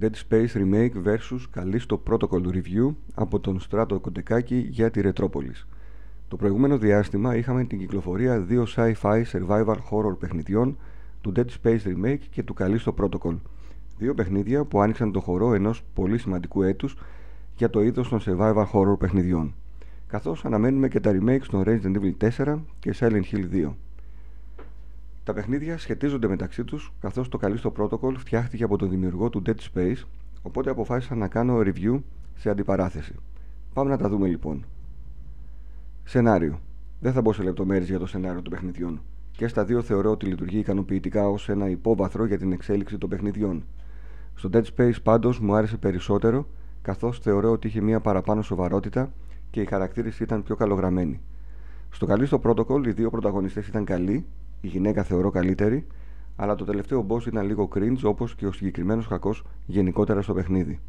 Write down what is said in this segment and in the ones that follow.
Dead Space Remake vs. Callisto Protocol Review από τον Στράτο Κοντεκάκη για τη Ρετρόπολης. Το προηγούμενο διάστημα είχαμε την κυκλοφορία δύο sci-fi survival horror παιχνιδιών του Dead Space Remake και του Callisto Protocol. Δύο παιχνίδια που άνοιξαν το χορό ενός πολύ σημαντικού έτους για το είδος των survival horror παιχνιδιών. Καθώς αναμένουμε και τα remakes των Resident Evil 4 και Silent Hill 2. Τα παιχνίδια σχετίζονται μεταξύ τους, καθώς το Callisto Protocol φτιάχτηκε από τον δημιουργό του Dead Space, οπότε αποφάσισα να κάνω review σε αντιπαράθεση. Πάμε να τα δούμε λοιπόν. Σενάριο. Δεν θα μπω σε λεπτομέρειες για το σενάριο των παιχνιδιών. Και στα δύο θεωρώ ότι λειτουργεί ικανοποιητικά ως ένα υπόβαθρο για την εξέλιξη των παιχνιδιών. Στο Dead Space πάντως μου άρεσε περισσότερο, καθώς θεωρώ ότι είχε μια παραπάνω σοβαρότητα και οι χαρακτήρες ήταν πιο καλογραμμένοι. Στο Callisto Protocol οι δύο πρωταγωνιστές ήταν καλοί η γυναίκα θεωρώ καλύτερη, αλλά το τελευταίο boss ήταν λίγο cringe όπως και ο συγκεκριμένος κακός γενικότερα στο παιχνίδι.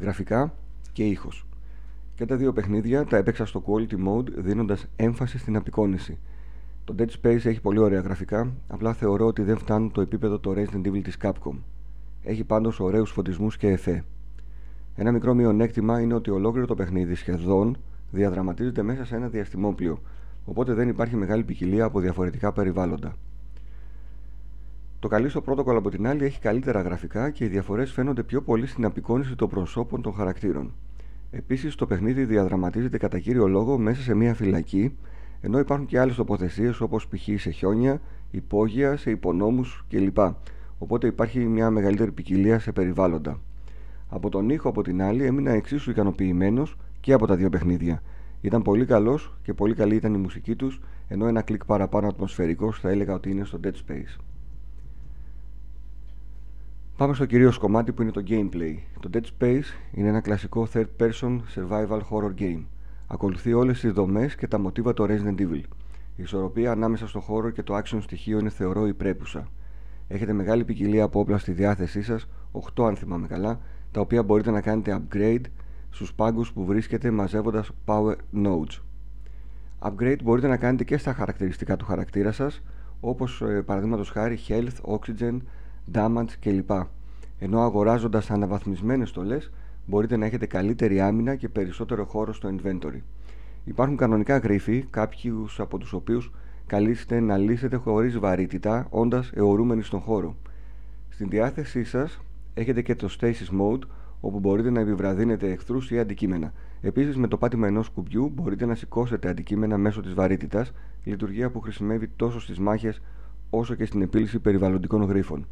Γραφικά και ήχος. Και τα δύο παιχνίδια τα έπαιξα στο quality mode δίνοντας έμφαση στην απεικόνηση. Το Dead Space έχει πολύ ωραία γραφικά, απλά θεωρώ ότι δεν φτάνουν το επίπεδο το Resident Evil της Capcom. Έχει πάντως ωραίους φωτισμούς και εφέ. Ένα μικρό μειονέκτημα είναι ότι ολόκληρο το παιχνίδι σχεδόν διαδραματίζεται μέσα σε ένα διαστημόπλιο, οπότε δεν υπάρχει μεγάλη ποικιλία από διαφορετικά περιβάλλοντα. Το Callisto Protocol από την άλλη έχει καλύτερα γραφικά και οι διαφορές φαίνονται πιο πολύ στην απεικόνηση των προσώπων των χαρακτήρων. Επίσης, το παιχνίδι διαδραματίζεται κατά κύριο λόγο μέσα σε μια φυλακή, ενώ υπάρχουν και άλλες τοποθεσίες όπως π.χ. σε χιόνια, υπόγεια, σε υπονόμους κλπ. Οπότε υπάρχει μια μεγαλύτερη ποικιλία σε περιβάλλοντα. Από τον ήχο από την άλλη έμεινα εξίσου ικανοποιημένος και από τα δύο παιχνίδια. Ήταν πολύ καλός και πολύ καλή ήταν η μουσική τους, ενώ ένα κλικ παραπάνω ατμοσφαιρικός θα έλεγα ότι είναι στο Dead Space. Πάμε στο κυρίως κομμάτι που είναι το gameplay. Το Dead Space είναι ένα κλασικό third person survival horror game. Ακολουθεί όλες τις δομές και τα μοτίβα του Resident Evil. Η ισορροπία ανάμεσα στο χώρο και το action στοιχείο είναι θεωρώ υπρέπουσα. Έχετε μεγάλη ποικιλία από όπλα στη διάθεσή σας, 8 αν θυμάμαι καλά, τα οποία μπορείτε να κάνετε upgrade στους πάγκους που βρίσκεται μαζεύοντας Power Nodes. Upgrade μπορείτε να κάνετε και στα χαρακτηριστικά του χαρακτήρα σας, όπως ε, παραδείγματος χάρη Health, Oxygen, Damage κλπ. Ενώ αγοράζοντας αναβαθμισμένες στολές μπορείτε να έχετε καλύτερη άμυνα και περισσότερο χώρο στο inventory. Υπάρχουν κανονικά γρίφοι, κάποιους από τους οποίους καλείστε να λύσετε χωρίς βαρύτητα, όντας αιωρούμενοι στον χώρο. Στην διάθεσή σας έχετε και το Stasis Mode, όπου μπορείτε να επιβραδύνετε εχθρούς ή αντικείμενα. Επίσης, με το πάτημα ενός κουμπιού μπορείτε να σηκώσετε αντικείμενα μέσω της βαρύτητας, λειτουργία που χρησιμεύει τόσο στις μάχες όσο και στην επίλυση περιβαλλοντικών γρίφων.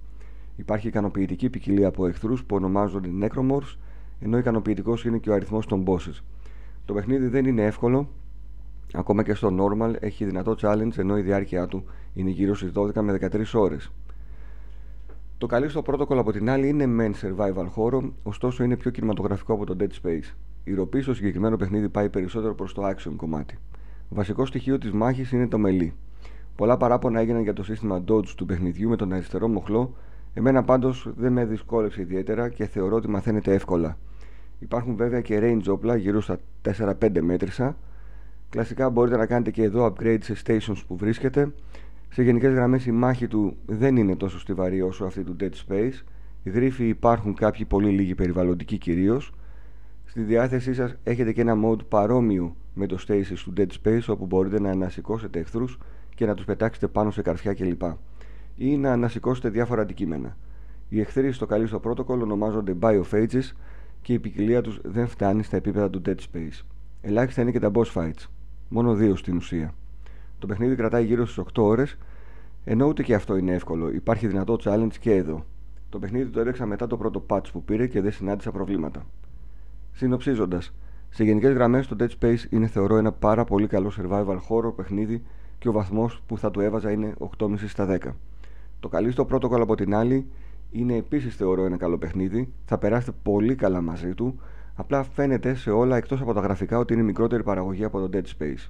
Υπάρχει ικανοποιητική ποικιλία από εχθρούς που ονομάζονται Necromorphs, ενώ ικανοποιητικός είναι και ο αριθμός των bosses. Το παιχνίδι δεν είναι εύκολο, ακόμα και στο normal έχει δυνατό challenge ενώ η διάρκεια του είναι γύρω στις 12 με 13 ώρες. Το Callisto Protocol από την άλλη είναι men survival horror, ωστόσο είναι πιο κινηματογραφικό από το Dead Space. Η ροπή στο συγκεκριμένο παιχνίδι πάει περισσότερο προς το action κομμάτι. Βασικό στοιχείο της μάχης είναι το μελί. Πολλά παράπονα έγιναν για το σύστημα dodge του παιχνιδιού με τον αριστερό μοχλό, εμένα πάντως δεν με δυσκόλεψε ιδιαίτερα και θεωρώ ότι μαθαίνεται εύκολα. Υπάρχουν βέβαια και range όπλα γύρω στα 4-5 μέτρησα. Κλασικά μπορείτε να κάνετε και εδώ upgrade σε stations που βρίσκεται σε γενικές γραμμές η μάχη του δεν είναι τόσο στιβαρή όσο αυτή του Dead Space. Οι γρίφοι υπάρχουν κάποιοι πολύ λίγοι περιβαλλοντικοί κυρίως. Στη διάθεσή σας έχετε και ένα mode παρόμοιο με το Stasis του Dead Space όπου μπορείτε να ανασηκώσετε εχθρούς και να τους πετάξετε πάνω σε καρφιά κλπ. Ή να ανασηκώσετε διάφορα αντικείμενα. Οι εχθροί στο στο protocol ονομάζονται Biophages και η ποικιλία τους δεν φτάνει στα επίπεδα του Dead Space. Ελάχιστα είναι και τα boss fights. Μόνο δύο στην ουσία. Το παιχνίδι κρατάει γύρω στις 8 ώρες, ενώ ούτε και αυτό είναι εύκολο. Υπάρχει δυνατό challenge και εδώ. Το παιχνίδι το έδεξα μετά το πρώτο patch που πήρε και δεν συνάντησα προβλήματα. Συνοψίζοντας, σε γενικές γραμμές το Dead Space είναι θεωρώ ένα πάρα πολύ καλό survival horror παιχνίδι και ο βαθμός που θα του έβαζα είναι 8,5 στα 10. Το καλύτερο Protocol από την άλλη είναι επίσης θεωρώ ένα καλό παιχνίδι, θα περάσετε πολύ καλά μαζί του, απλά φαίνεται σε όλα εκτός από τα γραφικά ότι είναι μικρότερη παραγωγή από το Dead Space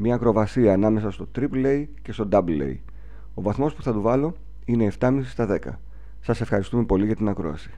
μια ακροβασία ανάμεσα στο AAA και στο AA. Ο βαθμός που θα του βάλω είναι 7,5 στα 10. Σας ευχαριστούμε πολύ για την ακρόαση.